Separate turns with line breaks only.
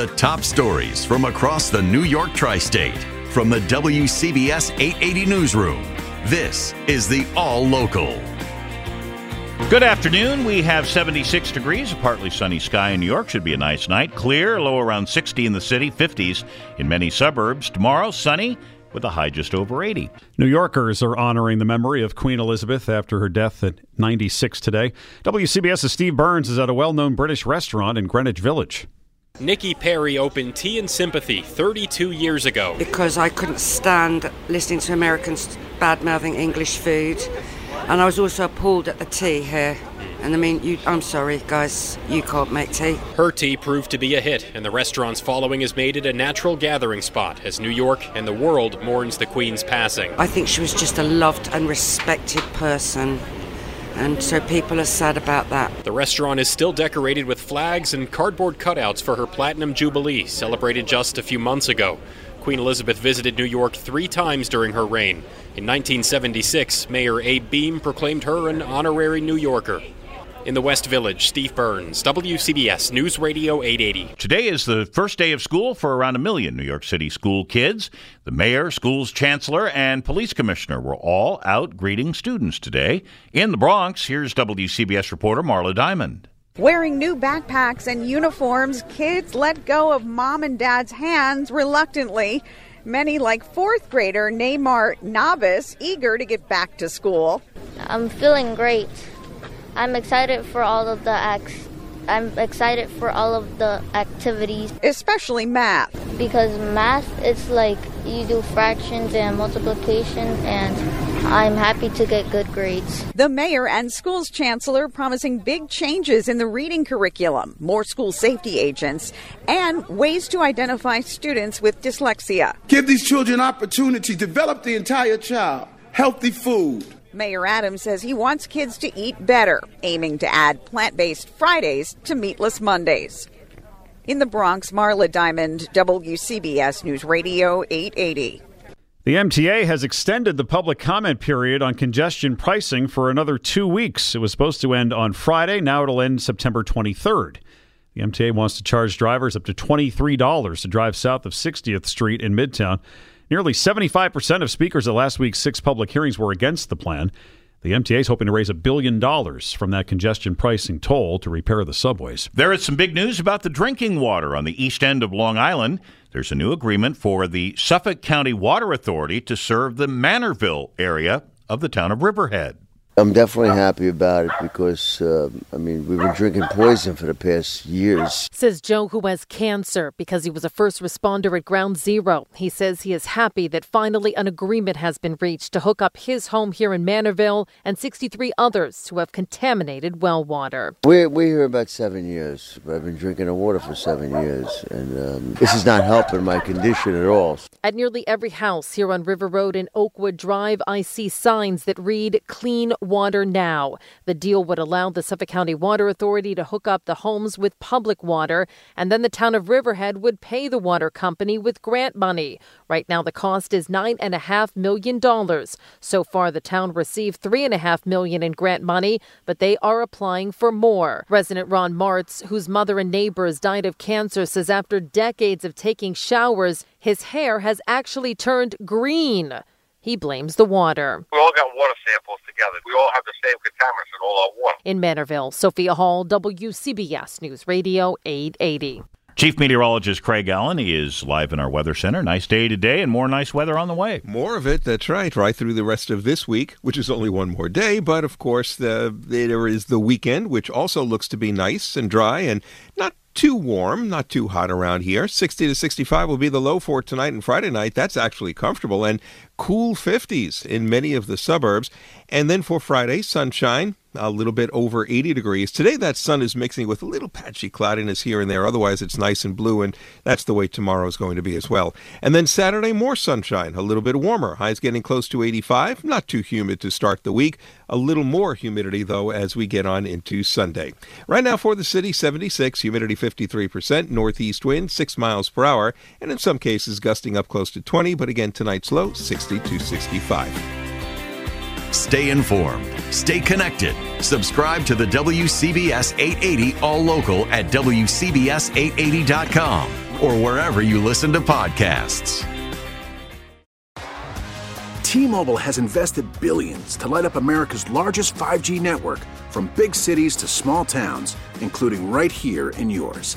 The top stories from across the New York tri-state from the WCBS 880 newsroom. This is the All Local.
Good afternoon. We have 76 degrees, a partly sunny sky in New York. Should be a nice night. Clear, low around 60 in the city, 50s in many suburbs. Tomorrow, sunny with a high just over 80.
New Yorkers are honoring the memory of Queen Elizabeth after her death at 96 today. WCBS's Steve Burns is at a well known British restaurant in Greenwich Village.
Nikki Perry opened Tea and Sympathy 32 years ago.
Because I couldn't stand listening to Americans bad mouthing English food. And I was also appalled at the tea here. And I mean, you, I'm sorry, guys, you can't make tea.
Her tea proved to be a hit, and the restaurant's following has made it a natural gathering spot as New York and the world mourns the Queen's passing.
I think she was just a loved and respected person. And so people are sad about that.
The restaurant is still decorated with flags and cardboard cutouts for her Platinum Jubilee, celebrated just a few months ago. Queen Elizabeth visited New York three times during her reign. In 1976, Mayor Abe Beame proclaimed her an honorary New Yorker. In the West Village, Steve Burns, WCBS News Radio 880.
Today is the first day of school for around a million New York City school kids. The mayor, school's chancellor, and police commissioner were all out greeting students today. In the Bronx, here's WCBS reporter Marla Diamond.
Wearing new backpacks and uniforms, kids let go of mom and dad's hands reluctantly. Many, like fourth grader Neymar Novice, eager to get back to school.
I'm feeling great. I'm excited for all of the acts. I'm excited for all of the activities,
especially math.
Because math, it's like you do fractions and multiplication, and I'm happy to get good grades.
The mayor and school's chancellor promising big changes in the reading curriculum, more school safety agents, and ways to identify students with dyslexia.
Give these children opportunity, develop the entire child, healthy food
Mayor Adams says he wants kids to eat better, aiming to add plant based Fridays to meatless Mondays. In the Bronx, Marla Diamond, WCBS News Radio 880.
The MTA has extended the public comment period on congestion pricing for another two weeks. It was supposed to end on Friday. Now it'll end September 23rd. The MTA wants to charge drivers up to $23 to drive south of 60th Street in Midtown. Nearly 75% of speakers at last week's six public hearings were against the plan. The MTA is hoping to raise a billion dollars from that congestion pricing toll to repair the subways.
There is some big news about the drinking water on the east end of Long Island. There's a new agreement for the Suffolk County Water Authority to serve the Manorville area of the town of Riverhead.
I'm definitely happy about it because, uh, I mean, we've been drinking poison for the past years.
Says Joe, who has cancer because he was a first responder at Ground Zero. He says he is happy that finally an agreement has been reached to hook up his home here in Manorville and 63 others who have contaminated well water.
We're, we're here about seven years. I've been drinking the water for seven years, and um, this is not helping my condition at all.
At nearly every house here on River Road and Oakwood Drive, I see signs that read clean water now. The deal would allow the Suffolk County Water Authority to hook up the homes with public water, and then the town of Riverhead would pay the water company with grant money. Right now, the cost is $9.5 million. So far, the town received 3.5 million in grant money, but they are applying for more. Resident Ron Martz, whose mother and neighbors died of cancer, says after decades of taking showers, his hair has actually turned green. He blames the water.
We all got water samples together. We all have the same contaminants in all our water.
In Manorville, Sophia Hall, WCBS News Radio 880.
Chief Meteorologist Craig Allen he is live in our weather center. Nice day today and more nice weather on the way.
More of it, that's right, right through the rest of this week, which is only one more day. But of course, the, there is the weekend, which also looks to be nice and dry and not too warm, not too hot around here. 60 to 65 will be the low for tonight and Friday night. That's actually comfortable. And cool 50s in many of the suburbs. And then for Friday, sunshine, a little bit over 80 degrees. Today, that sun is mixing with a little patchy cloudiness here and there. Otherwise, it's nice and blue, and that's the way tomorrow is going to be as well. And then Saturday, more sunshine, a little bit warmer. Highs getting close to 85. Not too humid to start the week. A little more humidity, though, as we get on into Sunday. Right now for the city, 76, humidity 53%, northeast wind 6 miles per hour, and in some cases gusting up close to 20, but again, tonight's low 60 to 65.
Stay informed. Stay connected. Subscribe to the WCBS 880 All Local at WCBS880.com or wherever you listen to podcasts.
T Mobile has invested billions to light up America's largest 5G network from big cities to small towns, including right here in yours.